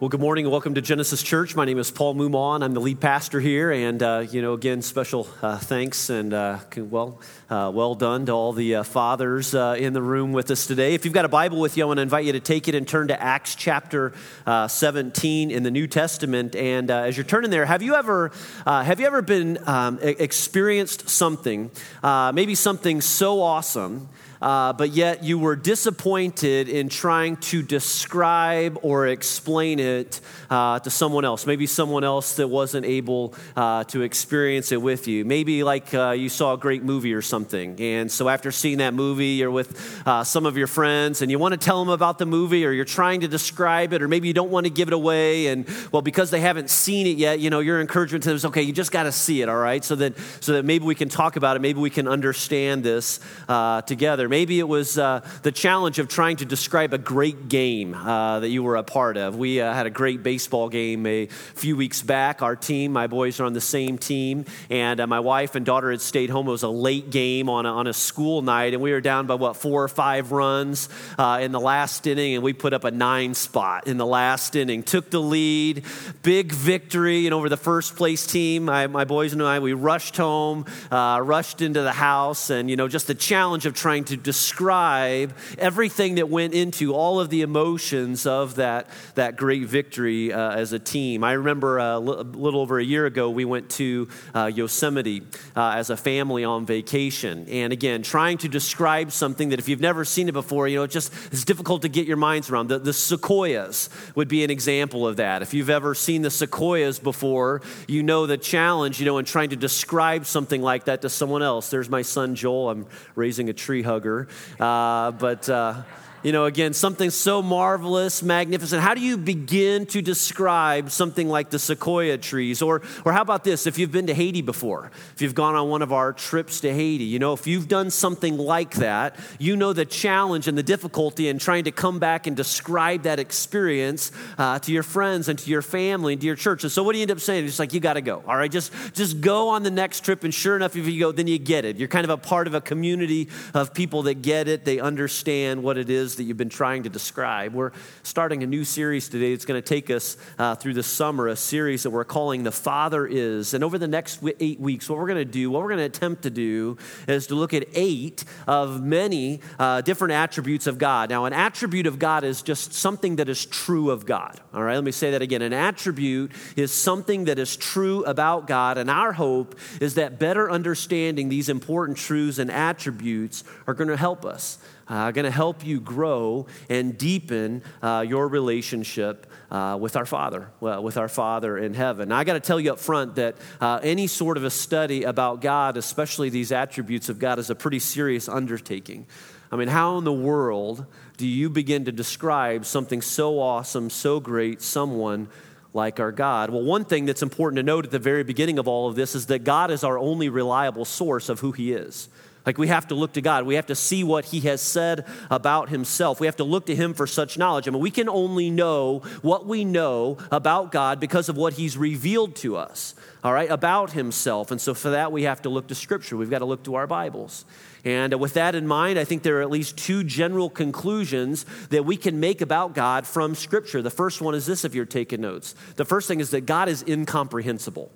Well, good morning and welcome to Genesis Church. My name is Paul Mumon. I'm the lead pastor here, and uh, you know, again, special uh, thanks and uh, well, uh, well done to all the uh, fathers uh, in the room with us today. If you've got a Bible with you, I want to invite you to take it and turn to Acts chapter 17 in the New Testament. And as you're turning there, have you ever have you ever been um, experienced something, maybe something so awesome? Uh, but yet you were disappointed in trying to describe or explain it uh, to someone else. Maybe someone else that wasn't able uh, to experience it with you. Maybe like uh, you saw a great movie or something. And so after seeing that movie, you're with uh, some of your friends and you want to tell them about the movie or you're trying to describe it or maybe you don't want to give it away. And well, because they haven't seen it yet, you know, your encouragement to them is okay, you just got to see it, all right? So that, so that maybe we can talk about it, maybe we can understand this uh, together. Maybe it was uh, the challenge of trying to describe a great game uh, that you were a part of. We uh, had a great baseball game a few weeks back. Our team, my boys are on the same team, and uh, my wife and daughter had stayed home. It was a late game on a, on a school night, and we were down by what, four or five runs uh, in the last inning, and we put up a nine spot in the last inning. Took the lead, big victory, and over the first place team, I, my boys and I, we rushed home, rushed into the house, and, you know, just the challenge of trying to describe everything that went into all of the emotions of that, that great victory uh, as a team. I remember uh, a little over a year ago, we went to uh, Yosemite uh, as a family on vacation. And again, trying to describe something that if you've never seen it before, you know, it just it's difficult to get your minds around. The, the sequoias would be an example of that. If you've ever seen the sequoias before, you know the challenge, you know, in trying to describe something like that to someone else. There's my son Joel. I'm raising a tree hugger. Uh, but uh, you know, again, something so marvelous, magnificent. How do you begin to describe something like the sequoia trees? Or, or how about this? If you've been to Haiti before, if you've gone on one of our trips to Haiti, you know, if you've done something like that, you know the challenge and the difficulty in trying to come back and describe that experience uh, to your friends and to your family and to your church. And so, what do you end up saying? It's like, you got to go, all right? Just, just go on the next trip. And sure enough, if you go, then you get it. You're kind of a part of a community of people that get it, they understand what it is that you've been trying to describe. We're starting a new series today It's going to take us uh, through the summer, a series that we're calling The Father Is. And over the next eight weeks, what we're going to do, what we're going to attempt to do, is to look at eight of many uh, different attributes of God. Now, an attribute of God is just something that is true of God. All right, let me say that again. An attribute is something that is true about God, and our hope is that better understanding these important truths and attributes are going to help us uh, going to help you grow and deepen uh, your relationship uh, with our Father, well, with our Father in heaven. Now, I got to tell you up front that uh, any sort of a study about God, especially these attributes of God, is a pretty serious undertaking. I mean, how in the world do you begin to describe something so awesome, so great, someone like our God? Well, one thing that's important to note at the very beginning of all of this is that God is our only reliable source of who He is. Like we have to look to God. We have to see what He has said about Himself. We have to look to Him for such knowledge. I mean, we can only know what we know about God because of what He's revealed to us, all right, about Himself. And so for that, we have to look to Scripture. We've got to look to our Bibles. And with that in mind, I think there are at least two general conclusions that we can make about God from Scripture. The first one is this if you're taking notes. The first thing is that God is incomprehensible,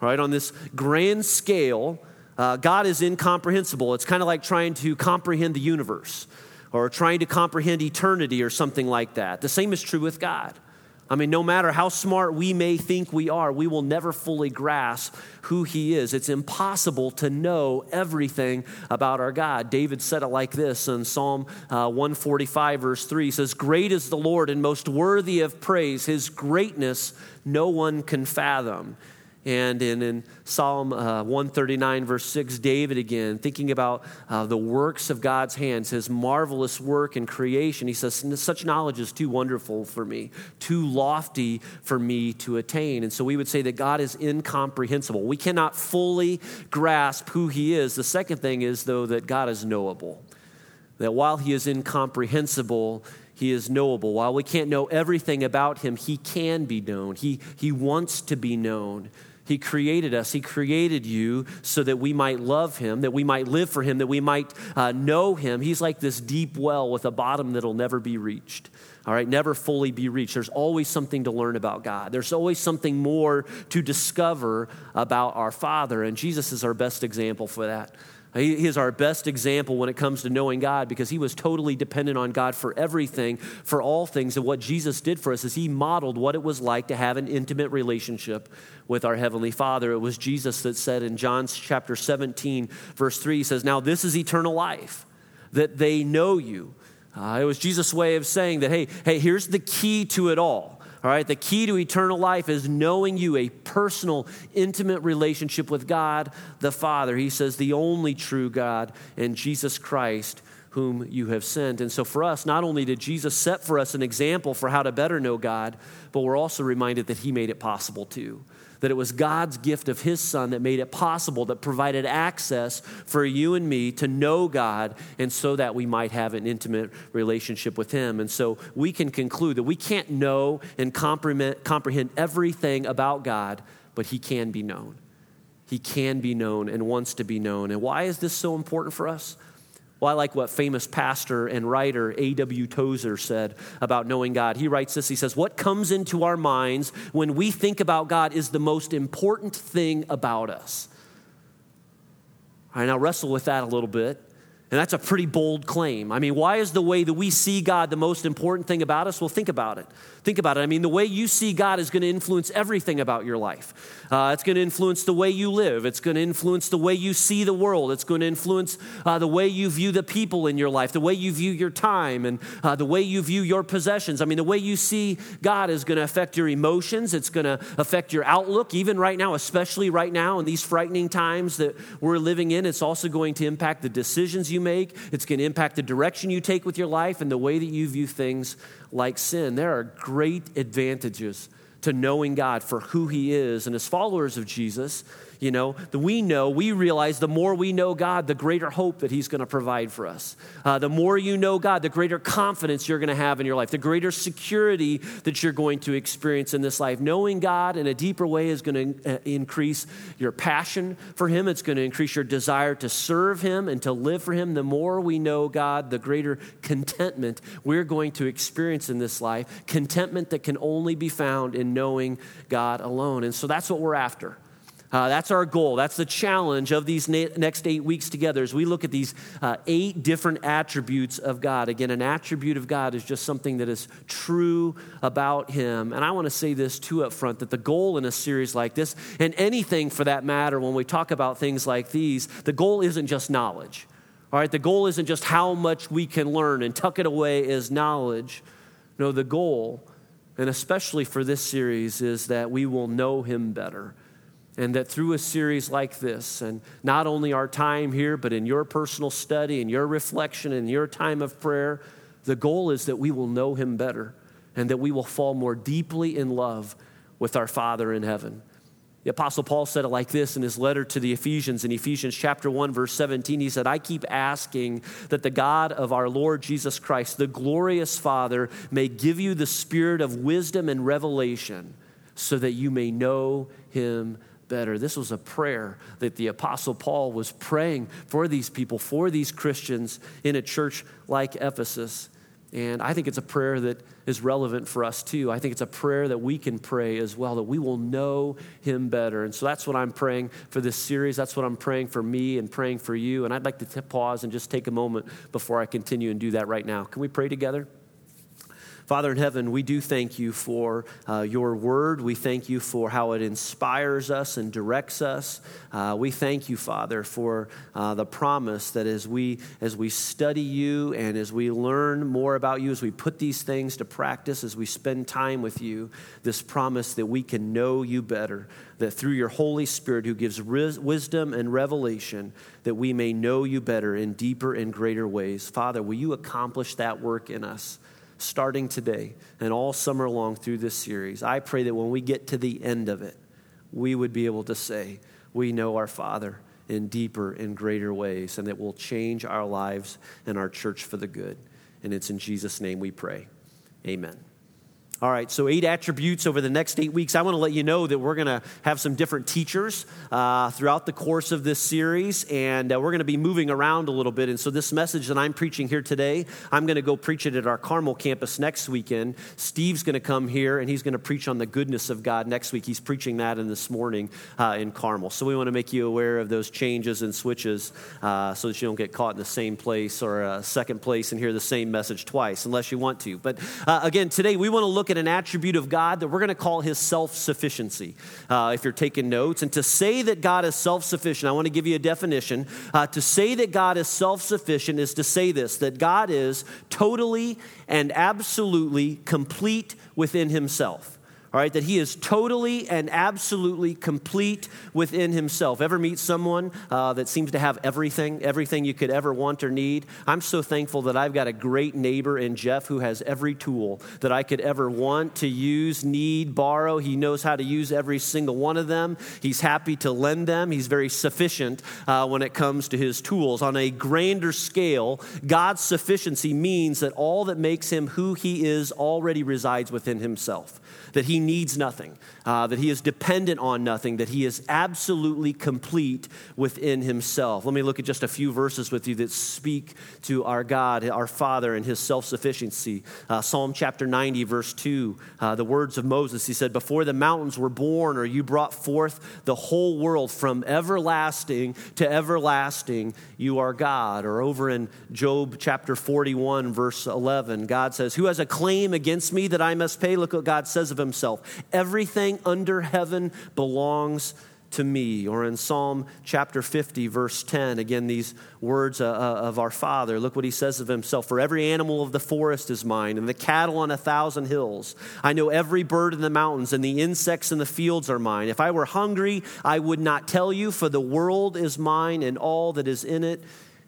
right? On this grand scale, uh, God is incomprehensible. It's kind of like trying to comprehend the universe or trying to comprehend eternity or something like that. The same is true with God. I mean, no matter how smart we may think we are, we will never fully grasp who He is. It's impossible to know everything about our God. David said it like this in Psalm uh, 145, verse 3. He says, Great is the Lord and most worthy of praise. His greatness no one can fathom. And in, in Psalm uh, 139, verse 6, David again, thinking about uh, the works of God's hands, his marvelous work in creation, he says, Such knowledge is too wonderful for me, too lofty for me to attain. And so we would say that God is incomprehensible. We cannot fully grasp who he is. The second thing is, though, that God is knowable. That while he is incomprehensible, he is knowable. While we can't know everything about him, he can be known. He, he wants to be known. He created us. He created you so that we might love Him, that we might live for Him, that we might uh, know Him. He's like this deep well with a bottom that'll never be reached. All right, never fully be reached. There's always something to learn about God. There's always something more to discover about our Father, and Jesus is our best example for that. He is our best example when it comes to knowing God because he was totally dependent on God for everything, for all things. And what Jesus did for us is he modeled what it was like to have an intimate relationship with our Heavenly Father. It was Jesus that said in John chapter 17, verse 3, he says, Now this is eternal life, that they know you. Uh, it was Jesus' way of saying that, hey, hey, here's the key to it all all right, the key to eternal life is knowing you a personal, intimate relationship with God the Father. He says, the only true God and Jesus Christ whom you have sent. And so, for us, not only did Jesus set for us an example for how to better know God, but we're also reminded that He made it possible too that it was God's gift of His Son that made it possible, that provided access for you and me to know God, and so that we might have an intimate relationship with Him. And so we can conclude that we can't know and comprehend, everything about God, but He can be known. He can be known and wants to be known. And why is this so important for us? Well, I like what famous pastor and writer A.W. Tozer said about knowing God. He writes this He says, What comes into our minds when we think about God is the most important thing about us. All right, now wrestle with that a little bit. And that's a pretty bold claim. I mean, why is the way that we see God the most important thing about us? Well, think about it. Think about it. I mean, the way you see God is going to influence everything about your life. Uh, it's going to influence the way you live. It's going to influence the way you see the world. It's going to influence uh, the way you view the people in your life, the way you view your time, and uh, the way you view your possessions. I mean, the way you see God is going to affect your emotions. It's going to affect your outlook, even right now, especially right now in these frightening times that we're living in. It's also going to impact the decisions you make. It's going to impact the direction you take with your life and the way that you view things like sin. There are great advantages to knowing God for who He is. And as followers of Jesus, you know, we know, we realize the more we know God, the greater hope that He's going to provide for us. Uh, the more you know God, the greater confidence you're going to have in your life, the greater security that you're going to experience in this life. Knowing God in a deeper way is going to uh, increase your passion for Him, it's going to increase your desire to serve Him and to live for Him. The more we know God, the greater contentment we're going to experience in this life. Contentment that can only be found in knowing God alone. And so that's what we're after. Uh, that's our goal. That's the challenge of these na- next eight weeks together as we look at these uh, eight different attributes of God. Again, an attribute of God is just something that is true about Him. And I want to say this too up front that the goal in a series like this, and anything for that matter, when we talk about things like these, the goal isn't just knowledge. All right, the goal isn't just how much we can learn and tuck it away as knowledge. No, the goal, and especially for this series, is that we will know Him better and that through a series like this, and not only our time here, but in your personal study and your reflection and your time of prayer, the goal is that we will know Him better and that we will fall more deeply in love with our Father in heaven. The Apostle Paul said it like this in his letter to the Ephesians in Ephesians chapter 1, verse 17. He said, I keep asking that the God of our Lord Jesus Christ, the glorious Father, may give you the spirit of wisdom and revelation so that you may know Him better. This was a prayer that the Apostle Paul was praying for these people, for these Christians in a church like Ephesus. And I think it's a prayer that is relevant for us too. I think it's a prayer that we can pray as well, that we will know Him better. And so that's what I'm praying for this series. That's what I'm praying for me and praying for you. And I'd like to t- pause and just take a moment before I continue and do that right now. Can we pray together? Father in heaven, we do thank you for uh, your word. We thank you for how it inspires us and directs us. Uh, we thank you, Father, for uh, the promise that as we, as we study you and as we learn more about you, as we put these things to practice, as we spend time with you, this promise that we can know you better, that through your Holy Spirit who gives wisdom and revelation, that we may know you better in deeper and greater ways. Father, will you accomplish that work in us? Starting today and all summer long through this series. I pray that when we get to the end of it, we would be able to say, We know our Father in deeper and greater ways, and that will change our lives and our church for the good. And it's in Jesus' name we pray. Amen. All right, so eight attributes over the next eight weeks. I want to let you know that we're going to have some different teachers uh, throughout the course of this series, and uh, we're going to be moving around a little bit. And so, this message that I'm preaching here today, I'm going to go preach it at our Carmel campus next weekend. Steve's going to come here, and he's going to preach on the goodness of God next week. He's preaching that in this morning uh, in Carmel. So, we want to make you aware of those changes and switches uh, so that you don't get caught in the same place or a second place and hear the same message twice, unless you want to. But uh, again, today we want to look at an attribute of God that we're going to call his self sufficiency, uh, if you're taking notes. And to say that God is self sufficient, I want to give you a definition. Uh, to say that God is self sufficient is to say this that God is totally and absolutely complete within himself all right, that he is totally and absolutely complete within himself. Ever meet someone uh, that seems to have everything, everything you could ever want or need? I'm so thankful that I've got a great neighbor in Jeff who has every tool that I could ever want to use, need, borrow. He knows how to use every single one of them. He's happy to lend them. He's very sufficient uh, when it comes to his tools. On a grander scale, God's sufficiency means that all that makes him who he is already resides within himself that he needs nothing, uh, that he is dependent on nothing, that he is absolutely complete within himself. Let me look at just a few verses with you that speak to our God, our Father, and his self sufficiency. Uh, Psalm chapter 90, verse 2, uh, the words of Moses, he said, Before the mountains were born, or you brought forth the whole world from everlasting to everlasting, you are God. Or over in Job chapter 41, verse 11, God says, Who has a claim against me that I must pay? Look what God says of himself. Everything under heaven belongs to me. Or in Psalm chapter 50, verse 10, again, these words uh, uh, of our Father. Look what he says of himself For every animal of the forest is mine, and the cattle on a thousand hills. I know every bird in the mountains, and the insects in the fields are mine. If I were hungry, I would not tell you, for the world is mine and all that is in it.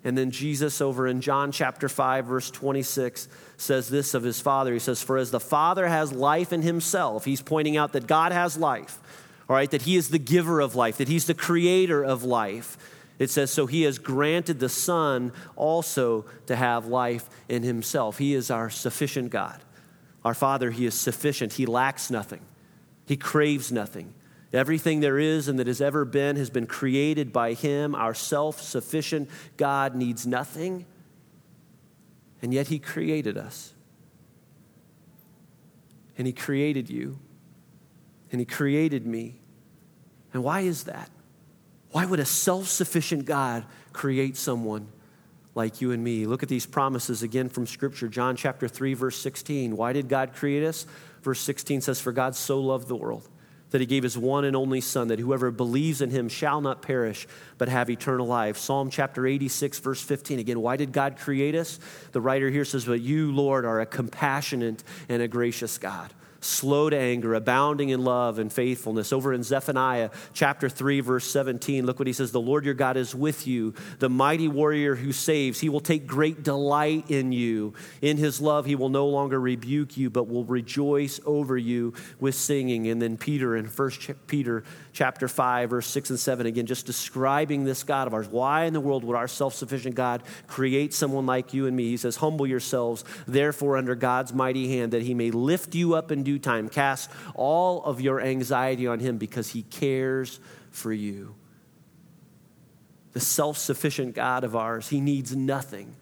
And then Jesus, over in John chapter 5, verse 26, says this of his Father. He says, For as the Father has life in himself, he's pointing out that God has life, all right, that he is the giver of life, that he's the creator of life. It says, So he has granted the Son also to have life in himself. He is our sufficient God. Our Father, he is sufficient. He lacks nothing, he craves nothing. Everything there is and that has ever been has been created by Him. Our self sufficient God needs nothing, and yet He created us. And He created you, and He created me. And why is that? Why would a self sufficient God create someone like you and me? Look at these promises again from Scripture. John chapter 3, verse 16. Why did God create us? Verse 16 says, For God so loved the world that he gave his one and only Son, that whoever believes in him shall not perish, but have eternal life. Psalm chapter 86, verse 15. Again, why did God create us? The writer here says, But you, Lord, are a compassionate and a gracious God slow to anger, abounding in love and faithfulness. Over in Zephaniah chapter 3, verse 17, look what he says The Lord your God is with you, the mighty warrior who saves. He will take great delight in you. In his love, he will no longer rebuke you, but will rejoice over you with singing. And then Peter in 1 Peter chapter 5, verse 6 and 7, again, just describing this God of ours. Why in the world would our self sufficient God create someone like you and me? He says, Humble yourselves, therefore, under God's mighty hand, that he may lift you up in due time. Cast all of your anxiety on him because he cares for you. The self sufficient God of ours, he needs nothing,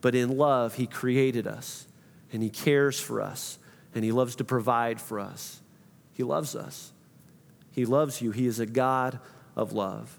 but in love, he created us and he cares for us and he loves to provide for us. He loves us. He loves you. He is a God of love.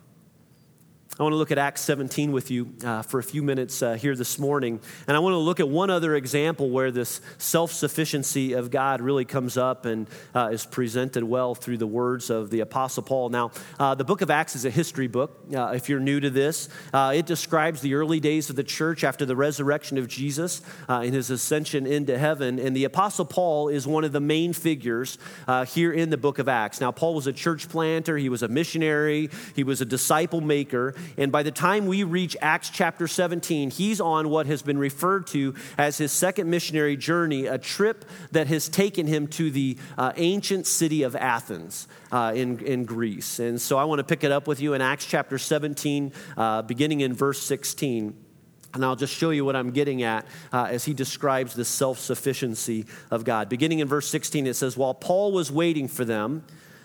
I want to look at Acts 17 with you uh, for a few minutes uh, here this morning. And I want to look at one other example where this self sufficiency of God really comes up and uh, is presented well through the words of the Apostle Paul. Now, uh, the book of Acts is a history book. Uh, if you're new to this, uh, it describes the early days of the church after the resurrection of Jesus and his ascension into heaven. And the Apostle Paul is one of the main figures here in the book of Acts. Now, Paul was a church planter, he was a missionary, he was a disciple maker. And by the time we reach Acts chapter 17, he's on what has been referred to as his second missionary journey, a trip that has taken him to the uh, ancient city of Athens uh, in, in Greece. And so I want to pick it up with you in Acts chapter 17, uh, beginning in verse 16. And I'll just show you what I'm getting at uh, as he describes the self sufficiency of God. Beginning in verse 16, it says, While Paul was waiting for them,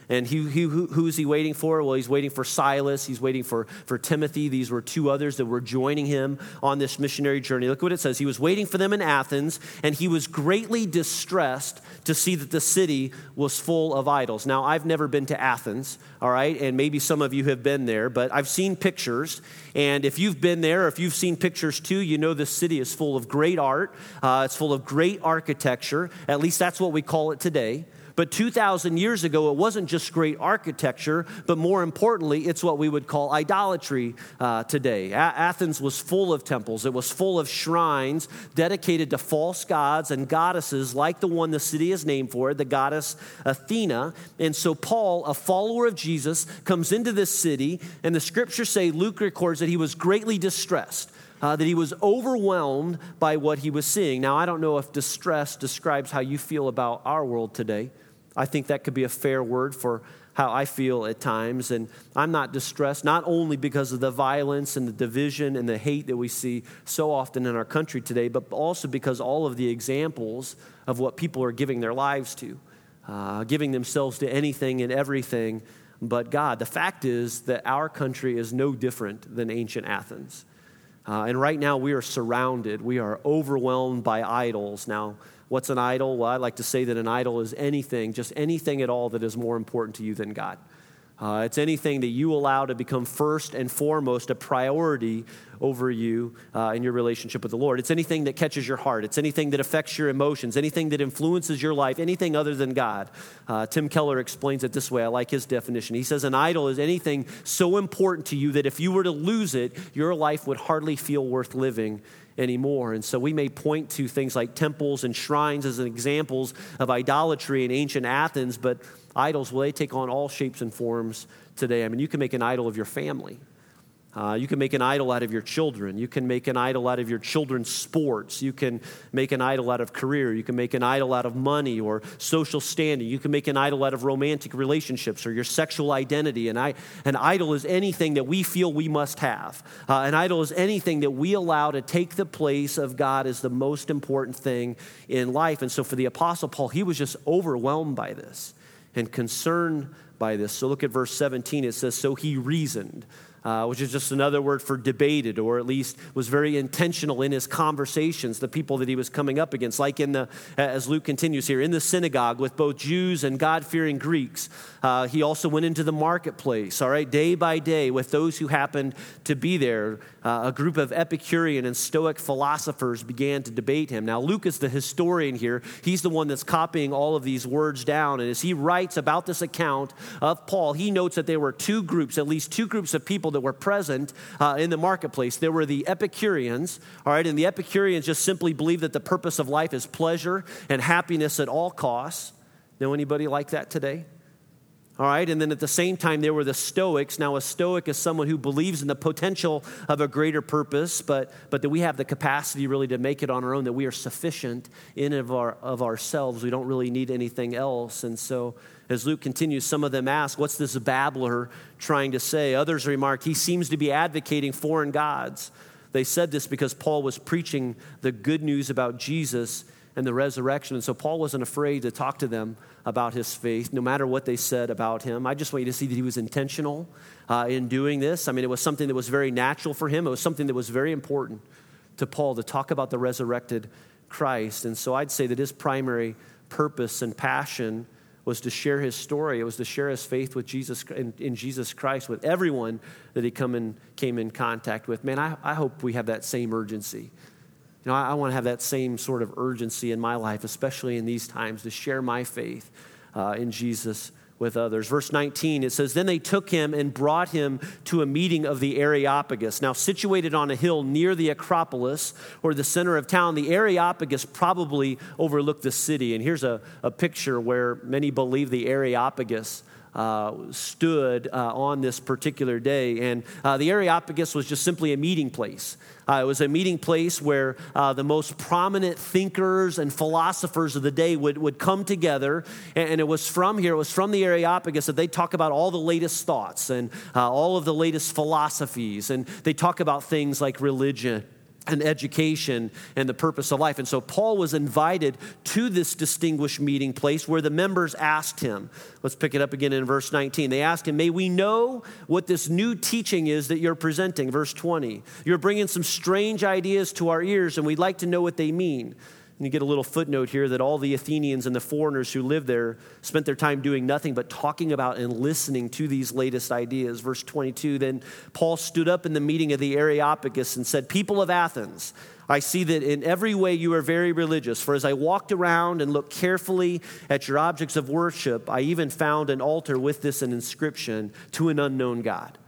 and he, he, who, who's he waiting for? Well, he's waiting for Silas. He's waiting for, for Timothy. These were two others that were joining him on this missionary journey. Look what it says. He was waiting for them in Athens, and he was greatly distressed to see that the city was full of idols. Now, I've never been to Athens, all right, and maybe some of you have been there, but I've seen pictures. And if you've been there, or if you've seen pictures too, you know this city is full of great art. Uh, it's full of great architecture. At least that's what we call it today. But 2,000 years ago, it wasn't just great architecture, but more importantly, it's what we would call idolatry uh, today. A- Athens was full of temples, it was full of shrines dedicated to false gods and goddesses, like the one the city is named for, the goddess Athena. And so, Paul, a follower of Jesus, comes into this city, and the scriptures say, Luke records that he was greatly distressed. Uh, that he was overwhelmed by what he was seeing. Now, I don't know if distress describes how you feel about our world today. I think that could be a fair word for how I feel at times. And I'm not distressed, not only because of the violence and the division and the hate that we see so often in our country today, but also because all of the examples of what people are giving their lives to, uh, giving themselves to anything and everything but God. The fact is that our country is no different than ancient Athens. Uh, and right now we are surrounded, we are overwhelmed by idols. Now, What's an idol? Well, I like to say that an idol is anything, just anything at all that is more important to you than God. Uh, it's anything that you allow to become first and foremost a priority over you uh, in your relationship with the Lord. It's anything that catches your heart. It's anything that affects your emotions, anything that influences your life, anything other than God. Uh, Tim Keller explains it this way. I like his definition. He says, An idol is anything so important to you that if you were to lose it, your life would hardly feel worth living anymore. And so we may point to things like temples and shrines as examples of idolatry in ancient Athens, but idols, well, they take on all shapes and forms today. I mean, you can make an idol of your family. Uh, you can make an idol out of your children. You can make an idol out of your children's sports. You can make an idol out of career. You can make an idol out of money or social standing. You can make an idol out of romantic relationships or your sexual identity. And I, an idol is anything that we feel we must have. Uh, an idol is anything that we allow to take the place of God as the most important thing in life. And so for the Apostle Paul, he was just overwhelmed by this and concerned by this. So look at verse 17. It says, So he reasoned uh, which is just another word for debated, or at least was very intentional in his conversations, the people that he was coming up against. Like in the, as Luke continues here, in the synagogue with both Jews and God fearing Greeks. Uh, he also went into the marketplace, all right, day by day with those who happened to be there. Uh, a group of Epicurean and Stoic philosophers began to debate him. Now, Luke is the historian here. He's the one that's copying all of these words down. And as he writes about this account of Paul, he notes that there were two groups, at least two groups of people that were present uh, in the marketplace. There were the Epicureans, all right, and the Epicureans just simply believed that the purpose of life is pleasure and happiness at all costs. Know anybody like that today? All right, and then at the same time, there were the Stoics. Now, a Stoic is someone who believes in the potential of a greater purpose, but, but that we have the capacity really to make it on our own, that we are sufficient in of, our, of ourselves. We don't really need anything else. And so, as Luke continues, some of them ask, What's this babbler trying to say? Others remark, He seems to be advocating foreign gods. They said this because Paul was preaching the good news about Jesus and the resurrection. And so Paul wasn't afraid to talk to them about his faith, no matter what they said about him. I just want you to see that he was intentional uh, in doing this. I mean, it was something that was very natural for him, it was something that was very important to Paul to talk about the resurrected Christ. And so I'd say that his primary purpose and passion was to share his story. It was to share his faith with Jesus in, in Jesus Christ with everyone that he come in, came in contact with. Man, I, I hope we have that same urgency. You know, I, I want to have that same sort of urgency in my life, especially in these times, to share my faith uh, in Jesus with others. Verse 19, it says, Then they took him and brought him to a meeting of the Areopagus. Now, situated on a hill near the Acropolis or the center of town, the Areopagus probably overlooked the city. And here's a, a picture where many believe the Areopagus uh, stood uh, on this particular day. And uh, the Areopagus was just simply a meeting place. Uh, it was a meeting place where uh, the most prominent thinkers and philosophers of the day would, would come together. And, and, it was from here, it was from the Areopagus that they talk about all the latest thoughts and uh, all of the latest philosophies. And they talk about things like religion and education and the purpose of life. And so Paul was invited to this distinguished meeting place where the members asked him, let's pick it up again in verse 19. They asked him, May we know what this new teaching is that you're presenting? Verse 20. You're bringing some strange ideas to our ears, and we'd like to know what they mean. And you get a little footnote here that all the Athenians and the foreigners who lived there spent their time doing nothing but talking about and listening to these latest ideas. Verse 22 Then Paul stood up in the meeting of the Areopagus and said, People of Athens, I see that in every way you are very religious. For as I walked around and looked carefully at your objects of worship, I even found an altar with this an inscription to an unknown God.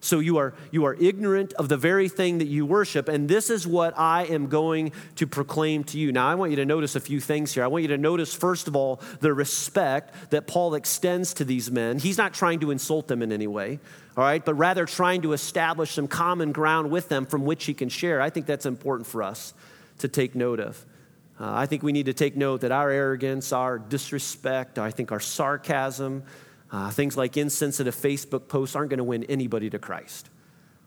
So you are, you are ignorant of the very thing that you worship, and this is what I am going to proclaim to you. Now, I want you to notice a few things here. I want you to notice, first of all, the respect that Paul extends to these men. He's not trying to insult them in any way, all right, but rather trying to establish some common ground with them from which he can share. I think that's important for us to take note of. Uh, I think we need to take note that our arrogance, our disrespect, I think our sarcasm, uh, things like insensitive Facebook posts aren't going to win anybody to Christ.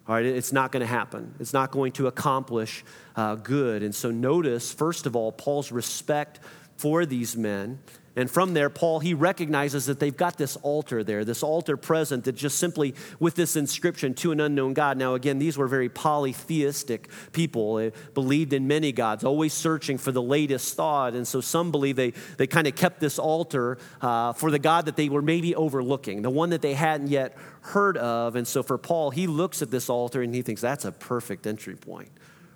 All right, it's not going to happen. It's not going to accomplish uh, good. And so, notice, first of all, Paul's respect for these men and from there, Paul, he recognizes that they've got this altar there, this altar present that just simply with this inscription to an unknown God. Now, again, these were very polytheistic people. They believed in many gods, always searching for the latest thought. And so some believe they, they kind of kept this altar uh, for the God that they were maybe overlooking, the one that they hadn't yet heard of. And so for Paul, he looks at this altar and he thinks that's a perfect entry point.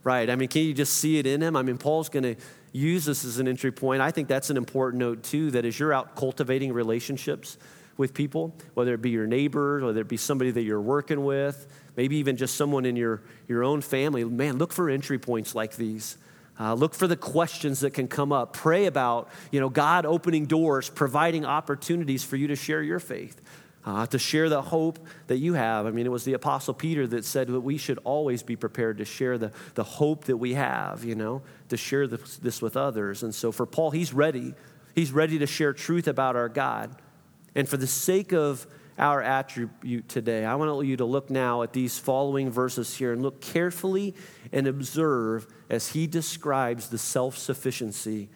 Right. I mean, can you just see it in him? I mean, Paul's going to use this as an entry point. I think that's an important note, too, that as you're out cultivating relationships with people, whether it be your neighbor, whether it be somebody that you're working with, maybe even just someone in your, your own family, man, look for entry points like these. Uh, look for the questions that can come up. Pray about, you know, God opening doors, providing opportunities for you to share your faith uh, to share the hope that you have. I mean, it was the Apostle Peter that said that we should always be prepared to share the, the hope that we have, you know, to share this, with others. And so for Paul, he's ready. He's ready to share truth about our God. And for the sake of our attribute today, I want you to look now at these following verses here and look carefully and observe as he describes the self sufficiency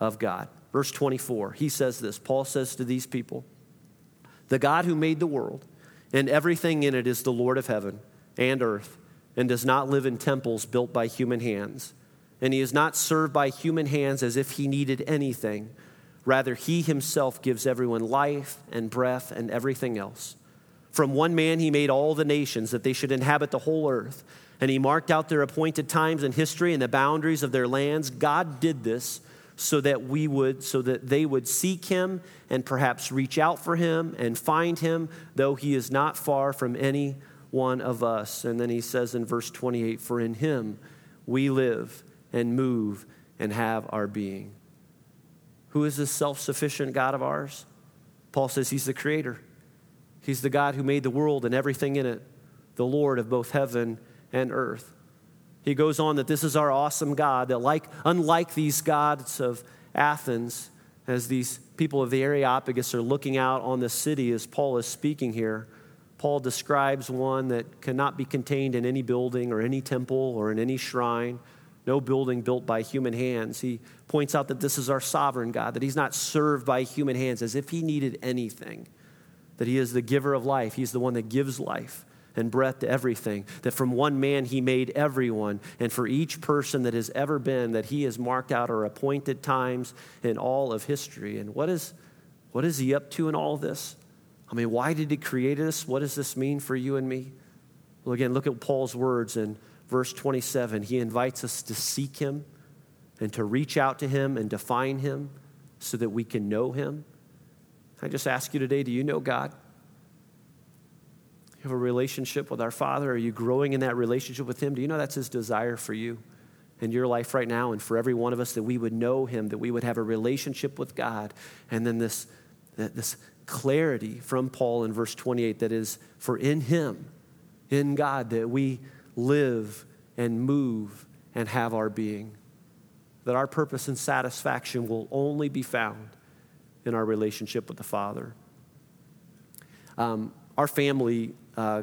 of God. Verse 24, he says this Paul says to these people, the God who made the world and everything in it is the Lord of heaven and earth and does not live in temples built by human hands. And he is not served by human hands as if he needed anything. Rather, he himself gives everyone life and breath and everything else. From one man, he made all the nations that they should inhabit the whole earth. And he marked out their appointed times in history and the boundaries of their lands. God did this so that we would so that they would seek him and perhaps reach out for him and find him though he is not far from any one of us. And then he says in verse 28 for in him we live and move and have our being. Who is this self-sufficient god of ours? Paul says he's the creator. He's the god who made the world and everything in it the lord of both heaven and earth he goes on that this is our awesome God, that like, unlike these gods of Athens, as these people of the Areopagus are looking out on the city as Paul is speaking here, Paul describes one that cannot be contained in any building or any temple or in any shrine, no building built by human hands. He points out that this is our sovereign God, that he's not served by human hands as if he needed anything, that he is the giver of life, he's the one that gives life and breath to everything. That from one man he made everyone, and for each person that has ever been, that he has marked out our appointed times in all of history. And what is, what is he up to in all this? I mean, why did he create us? What does this mean for you and me? Well, again, look at Paul's words in verse 27. He invites us to seek him and to reach out to him and to find him so that we can know him. I just ask you today do you know God? Have a relationship with our Father? Are you growing in that relationship with Him? Do you know that's His desire for you in your life right now and for every one of us that we would know Him, that we would have a relationship with God? And then this, this clarity from Paul in verse 28 that is, for in Him, in God, that we live and move and have our being. That our purpose and satisfaction will only be found in our relationship with the Father. Um, our family uh,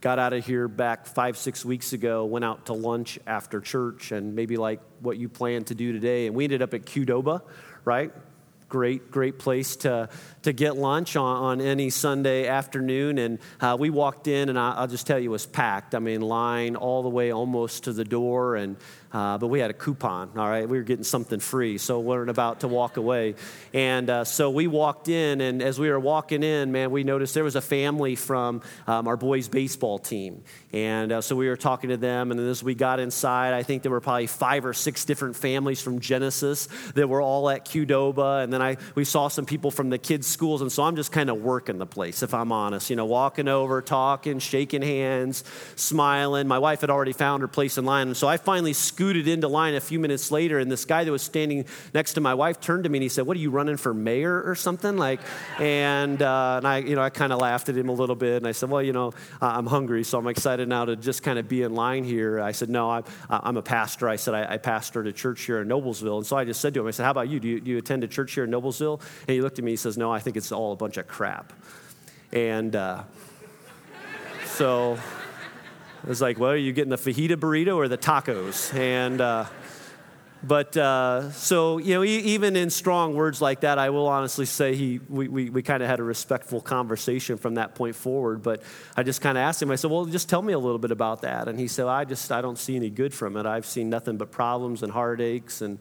got out of here back five, six weeks ago, went out to lunch after church, and maybe like what you plan to do today. And we ended up at Qdoba, right? Great, great place to, to get lunch on, on any Sunday afternoon. And uh, we walked in, and I, will just tell you, it was packed. I mean, line all the way almost to the door. And uh, but we had a coupon, all right? We were getting something free, so we weren't about to walk away. And uh, so we walked in, and as we were walking in, man, we noticed there was a family from um, our boys' baseball team. And uh, so we were talking to them, and as we got inside, I think there were probably five or six different families from Genesis that were all at Qdoba. And then I, we saw some people from the kids' schools, and so I'm just kind of working the place, if I'm honest. You know, walking over, talking, shaking hands, smiling. My wife had already found her place in line, and so I finally scooted into line a few minutes later, and this guy that was standing next to my wife turned to me and he said, "What are you running for mayor or something?" Like, and uh, and I, you know, I kind of laughed at him a little bit, and I said, "Well, you know, I'm hungry, so I'm excited now to just kind of be in line here." I said, "No, I'm, I'm a pastor." I said, I, "I pastor a church here in Noblesville," and so I just said to him, "I said, how about you? Do you, do you attend a church here in Noblesville?" And he looked at me. He says, "No, I think it's all a bunch of crap," and. Uh, so it was like, well, are you getting the fajita burrito or the tacos? And, uh, but uh, so, you know, even in strong words like that, I will honestly say he, we, we, we kind of had a respectful conversation from that point forward. But I just kind of asked him, I said, well, just tell me a little bit about that. And he said, I just, I don't see any good from it. I've seen nothing but problems and heartaches and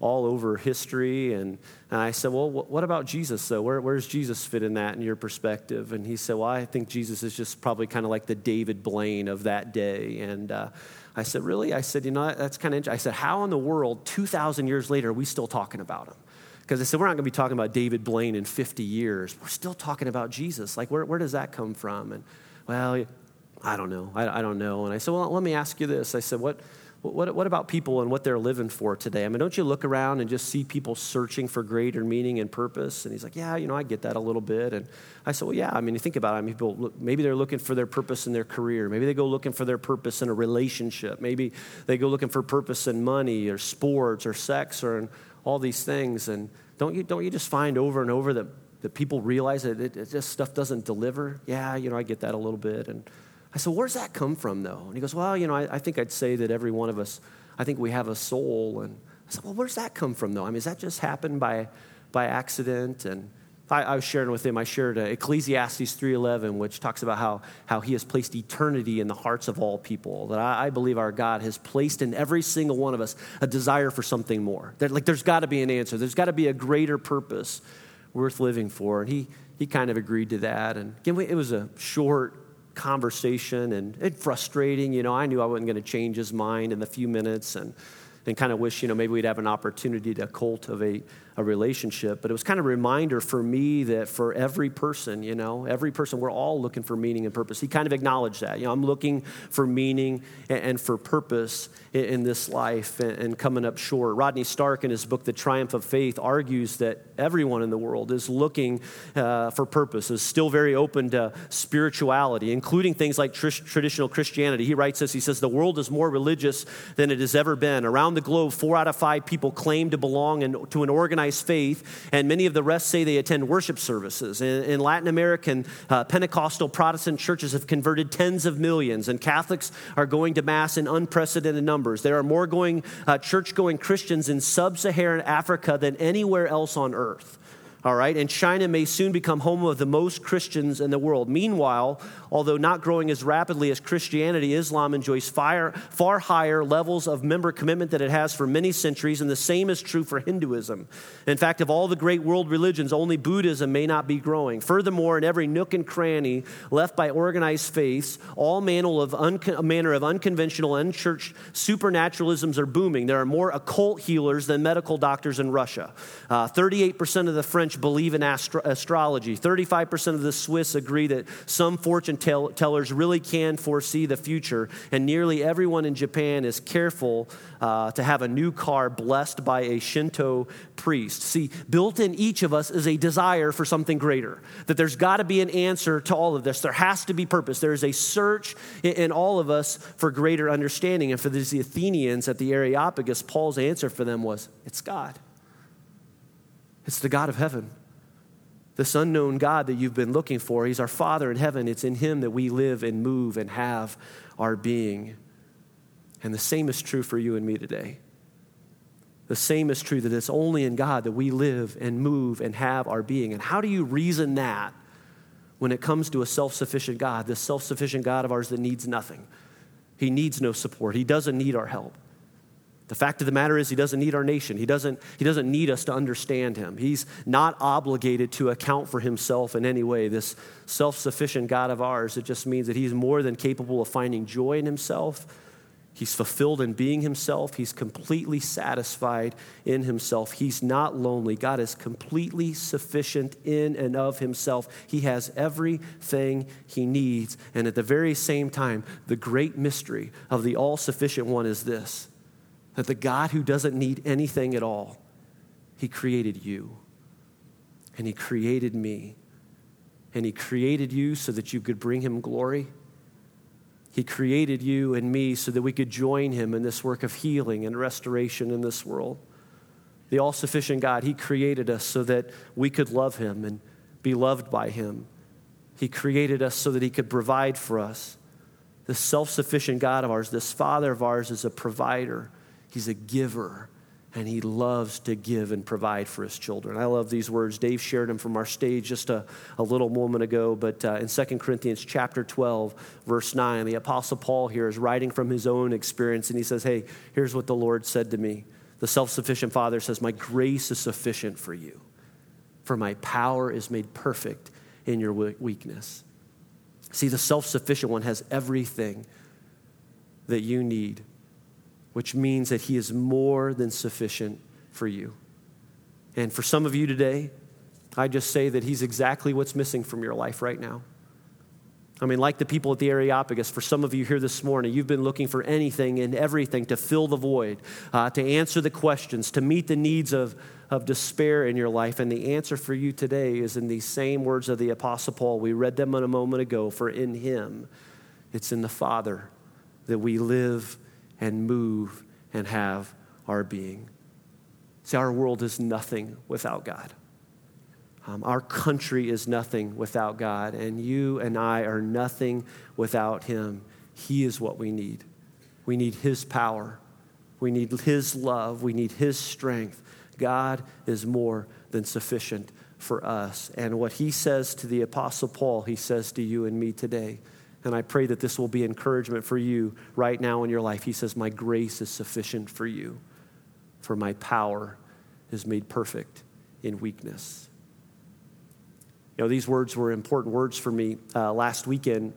all over history. And, and I said, Well, what about Jesus, though? Where, where's Jesus fit in that in your perspective? And he said, Well, I think Jesus is just probably kind of like the David Blaine of that day. And uh, I said, Really? I said, You know, that's kind of I said, How in the world, 2,000 years later, are we still talking about him? Because I said, We're not going to be talking about David Blaine in 50 years. We're still talking about Jesus. Like, where, where does that come from? And, well, I don't know. I, I don't know. And I said, Well, let me ask you this. I said, What what, what about people and what they're living for today? I mean, don't you look around and just see people searching for greater meaning and purpose? And he's like, Yeah, you know, I get that a little bit. And I said, Well, yeah, I mean, you think about it. I mean, people, look, maybe they're looking for their purpose in their career. Maybe they go looking for their purpose in a relationship. Maybe they go looking for purpose in money or sports or sex or all these things. And don't you, don't you just find over and over that, that people realize that it, it just stuff doesn't deliver? Yeah, you know, I get that a little bit. And I said, Where's that come from, though? And he goes, Well, you know, I, I, think I'd say that every one of us, I think we have a soul. And I said, Well, where's that come from, though? I mean, does that just happen by, by accident? And I, I was sharing with him, I shared uh, Ecclesiastes 3.11, which talks about how, how he has placed eternity in the hearts of all people. That I, I believe our God has placed in every single one of us a desire for something more. Like, there's got to be an answer. There's got to be a greater purpose worth living for. And he, he kind of agreed to that. And again, it was a short, conversation and, it frustrating. You know, I knew I wasn't going to change his mind in the few minutes and, and kind of wish, you know, maybe we'd have an opportunity to cultivate a relationship. But it was kind of a reminder for me that for every person, you know, every person, we're all looking for meaning and purpose. He kind of acknowledged that. You know, I'm looking for meaning and, for purpose in, this life and, and, coming up short. Rodney Stark, in his book, The Triumph of Faith, argues that everyone in the world is looking uh, for purpose, is still very open to spirituality, including things like tr- traditional Christianity. He writes this He says, The world is more religious than it has ever been. Around the globe, four out of five people claim to belong in, to an organized faith, and many of the rest say they attend worship services. In, in Latin American uh, Pentecostal Protestant churches have converted tens of millions, and Catholics are going to Mass in unprecedented numbers. There are more going, uh, church going Christians in sub Saharan Africa than anywhere else on earth all right? And China may soon become home of the most Christians in the world. Meanwhile, although not growing as rapidly as Christianity, Islam enjoys far, far higher levels of member commitment than it has for many centuries, and the same is true for Hinduism. In fact, of all the great world religions, only Buddhism may not be growing. Furthermore, in every nook and cranny left by organized faiths, all manner of, manner of unconventional unchurched supernaturalisms are booming. There are more occult healers than medical doctors in Russia. Uh, 38% of the French French believe in astro- astrology. 35% of the Swiss agree that some fortune tell- tellers really can foresee the future. And nearly everyone in Japan is careful uh, to have a new car blessed by a Shinto priest. See, built in each of us is a desire for something greater, that there's got to be an answer to all of this. There has to be purpose. There is a search in, in all of us for greater understanding. And for these Athenians at the Areopagus, Paul's answer for them was, It's God. It's the God of heaven. this unknown God that you've been looking for. He's our Father in heaven. It's in Him that we live and move and have our being. And the same is true for you and me today. The same is true that it's only in God that we live and move and have our being. And how do you reason that when it comes to a self sufficient God, this self sufficient God of ours that needs nothing? He needs no support, He doesn't need our help. The fact of the matter is, he doesn't need our nation. He doesn't, he doesn't need us to understand him. He's not obligated to account for himself in any way. This self sufficient God of ours, it just means that he's more than capable of finding joy in himself He's fulfilled in being himself. He's completely satisfied in himself. He's not lonely. God is completely sufficient in and of himself. He has everything he needs. And at the very same time, the great mystery of the all sufficient one is this that the God who doesn't need anything at all, he created you. And he created me. And he created you so that you could bring him glory he created you and me so that we could join Him in this work of healing and restoration in this world. The all sufficient God, He created us so that we could love Him and be loved by Him. He created us so that He could provide for us. This self sufficient God of ours, this Father of ours, is a provider, He's a giver and he loves to give and provide for his children. I love these words. Dave shared them from our stage just a, a little moment ago, but uh, in 2 Corinthians chapter 12, verse 9, the Apostle Paul here is writing from his own experience, and he says, Hey, here's what the Lord said to me. The self sufficient Father says, My grace is sufficient for you, for my power is made perfect in your weakness. See, the self sufficient one has everything that you need which means that He is more than sufficient for you. And for some of you today, I just say that He's exactly what's missing from your life right now. I mean, like the people at the Areopagus, for some of you here this morning, you've been looking for anything and everything to fill the void, uh, to answer the questions, to meet the needs of, of despair in your life. And the answer for you today is in these same words of the Apostle Paul. We read them a moment ago. For in Him, it's in the Father that we live and move and have our being. See, our world is nothing without God. Um, our country is nothing without God, and you and I are nothing without Him. He is what we need. We need His power, we need His love, we need His strength. God is more than sufficient for us. And what He says to the Apostle Paul, He says to you and me today. And I pray that this will be encouragement for you right now in your life. He says, My grace is sufficient for you, for my power is made perfect in weakness. You know, these words were important words for me uh, last weekend.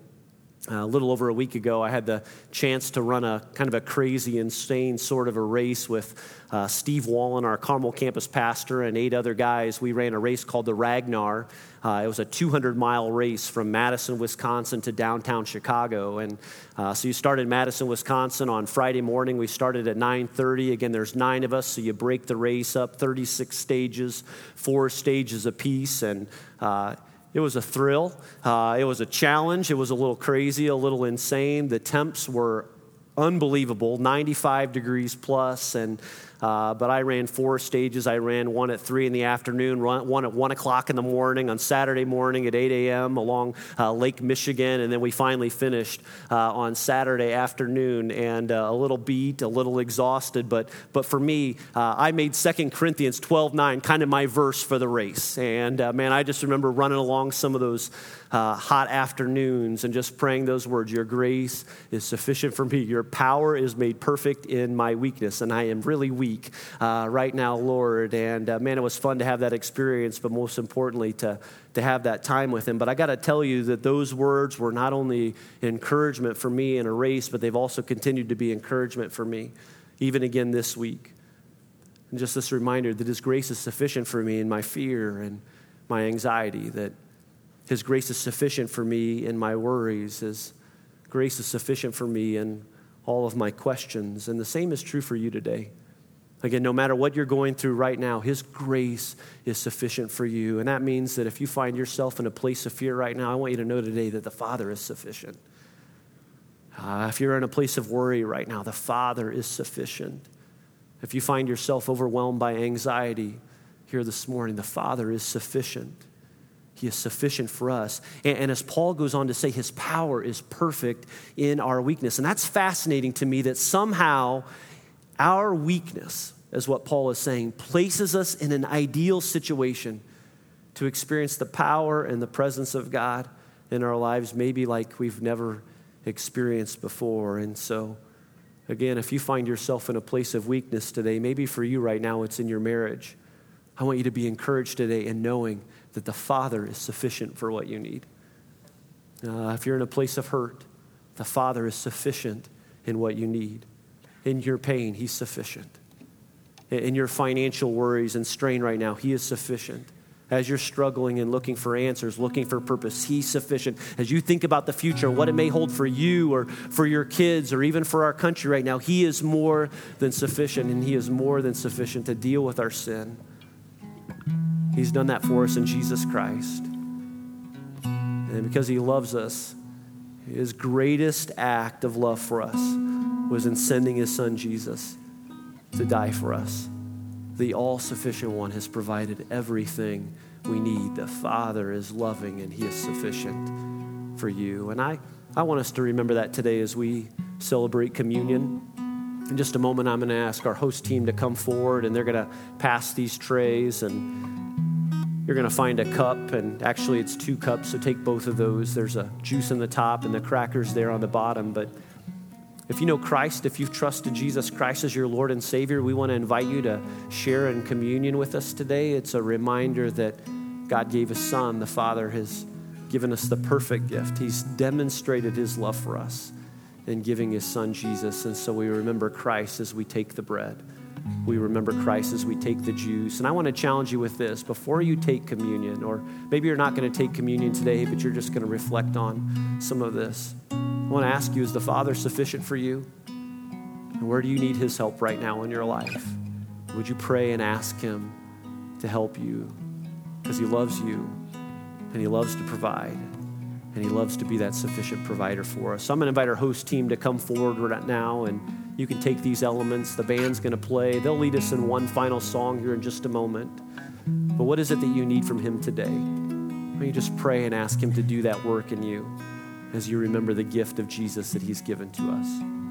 A little over a week ago, I had the chance to run a kind of a crazy, insane sort of a race with uh, Steve Wallen, our Carmel campus pastor, and eight other guys. We ran a race called the Ragnar. Uh, it was a 200 mile race from Madison, Wisconsin to downtown Chicago. And uh, so you start in Madison, Wisconsin on Friday morning. We started at 9:30. Again, there's nine of us, so you break the race up, 36 stages, four stages apiece, and uh, it was a thrill. Uh, it was a challenge. It was a little crazy, a little insane. The temps were unbelievable 95 degrees plus and uh, but I ran four stages. I ran one at three in the afternoon, one at one o'clock in the morning, on Saturday morning at 8 a.m. along uh, Lake Michigan, and then we finally finished uh, on Saturday afternoon. And uh, a little beat, a little exhausted, but but for me, uh, I made 2 Corinthians 12:9 kind of my verse for the race. And uh, man, I just remember running along some of those uh, hot afternoons and just praying those words Your grace is sufficient for me. Your power is made perfect in my weakness. And I am really weak uh, right now, Lord. And uh, man, it was fun to have that experience, but most importantly, to, to have that time with Him. But I got to tell you that those words were not only encouragement for me in a race, but they've also continued to be encouragement for me, even again this week. And just this reminder that His grace is sufficient for me in my fear and my anxiety, that his grace is sufficient for me in my worries. His grace is sufficient for me in all of my questions. And the same is true for you today. Again, no matter what you're going through right now, His grace is sufficient for you. And that means that if you find yourself in a place of fear right now, I want you to know today that the Father is sufficient. Uh, if you're in a place of worry right now, the Father is sufficient. If you find yourself overwhelmed by anxiety here this morning, the Father is sufficient. He is sufficient for us. And, and, as Paul goes on to say, his power is perfect in our weakness. And that's fascinating to me that somehow our weakness, as what Paul is saying, places us in an ideal situation to experience the power and the presence of God in our lives, maybe like we've never experienced before. And so, again, if you find yourself in a place of weakness today, maybe for you right now it's in your marriage. I want you to be encouraged today in knowing that the Father is sufficient for what you need. Uh, if you're in a place of hurt, the Father is sufficient in what you need. In your pain, He's sufficient. In your financial worries and strain right now, He is sufficient. As you're struggling and looking for answers, looking for purpose, He's sufficient. As you think about the future, what it may hold for you or for your kids or even for our country right now, He is more than sufficient, and He is more than sufficient to deal with our sin. He's done that for us in Jesus Christ. And because He loves us, His greatest act of love for us was in sending His Son Jesus to die for us. The all sufficient one has provided everything we need. The Father is loving and He is sufficient for you. And I, I want us to remember that today as we celebrate communion. In just a moment, I'm going to ask our host team to come forward and they're going to pass these trays and you're going to find a cup, and actually it's two cups, so take both of those. There's a juice in the top and the crackers there on the bottom. But if you know Christ, if you've trusted Jesus Christ as your Lord and Savior, we want to invite you to share in communion with us today. It's a reminder that God gave His Son. The Father has given us the perfect gift. He's demonstrated His love for us in giving His Son Jesus. And so we remember Christ as we take the bread we remember Christ as we take the juice. And I want to challenge you with this before you take communion, or maybe you're not going to take communion today, but you're just going to reflect on some of this. I want to ask you is the Father sufficient for you? And where do you need His help right now in your life? Would you pray and ask Him to help you? Because He loves you and He loves to provide and He loves to be that sufficient provider for us. So I'm going to invite our host team to come forward right now and you can take these elements. The band's going to play. They'll lead us in one final song here in just a moment. But what is it that you need from Him today? Why you just pray and ask Him to do that work in you as you remember the gift of Jesus that He's given to us?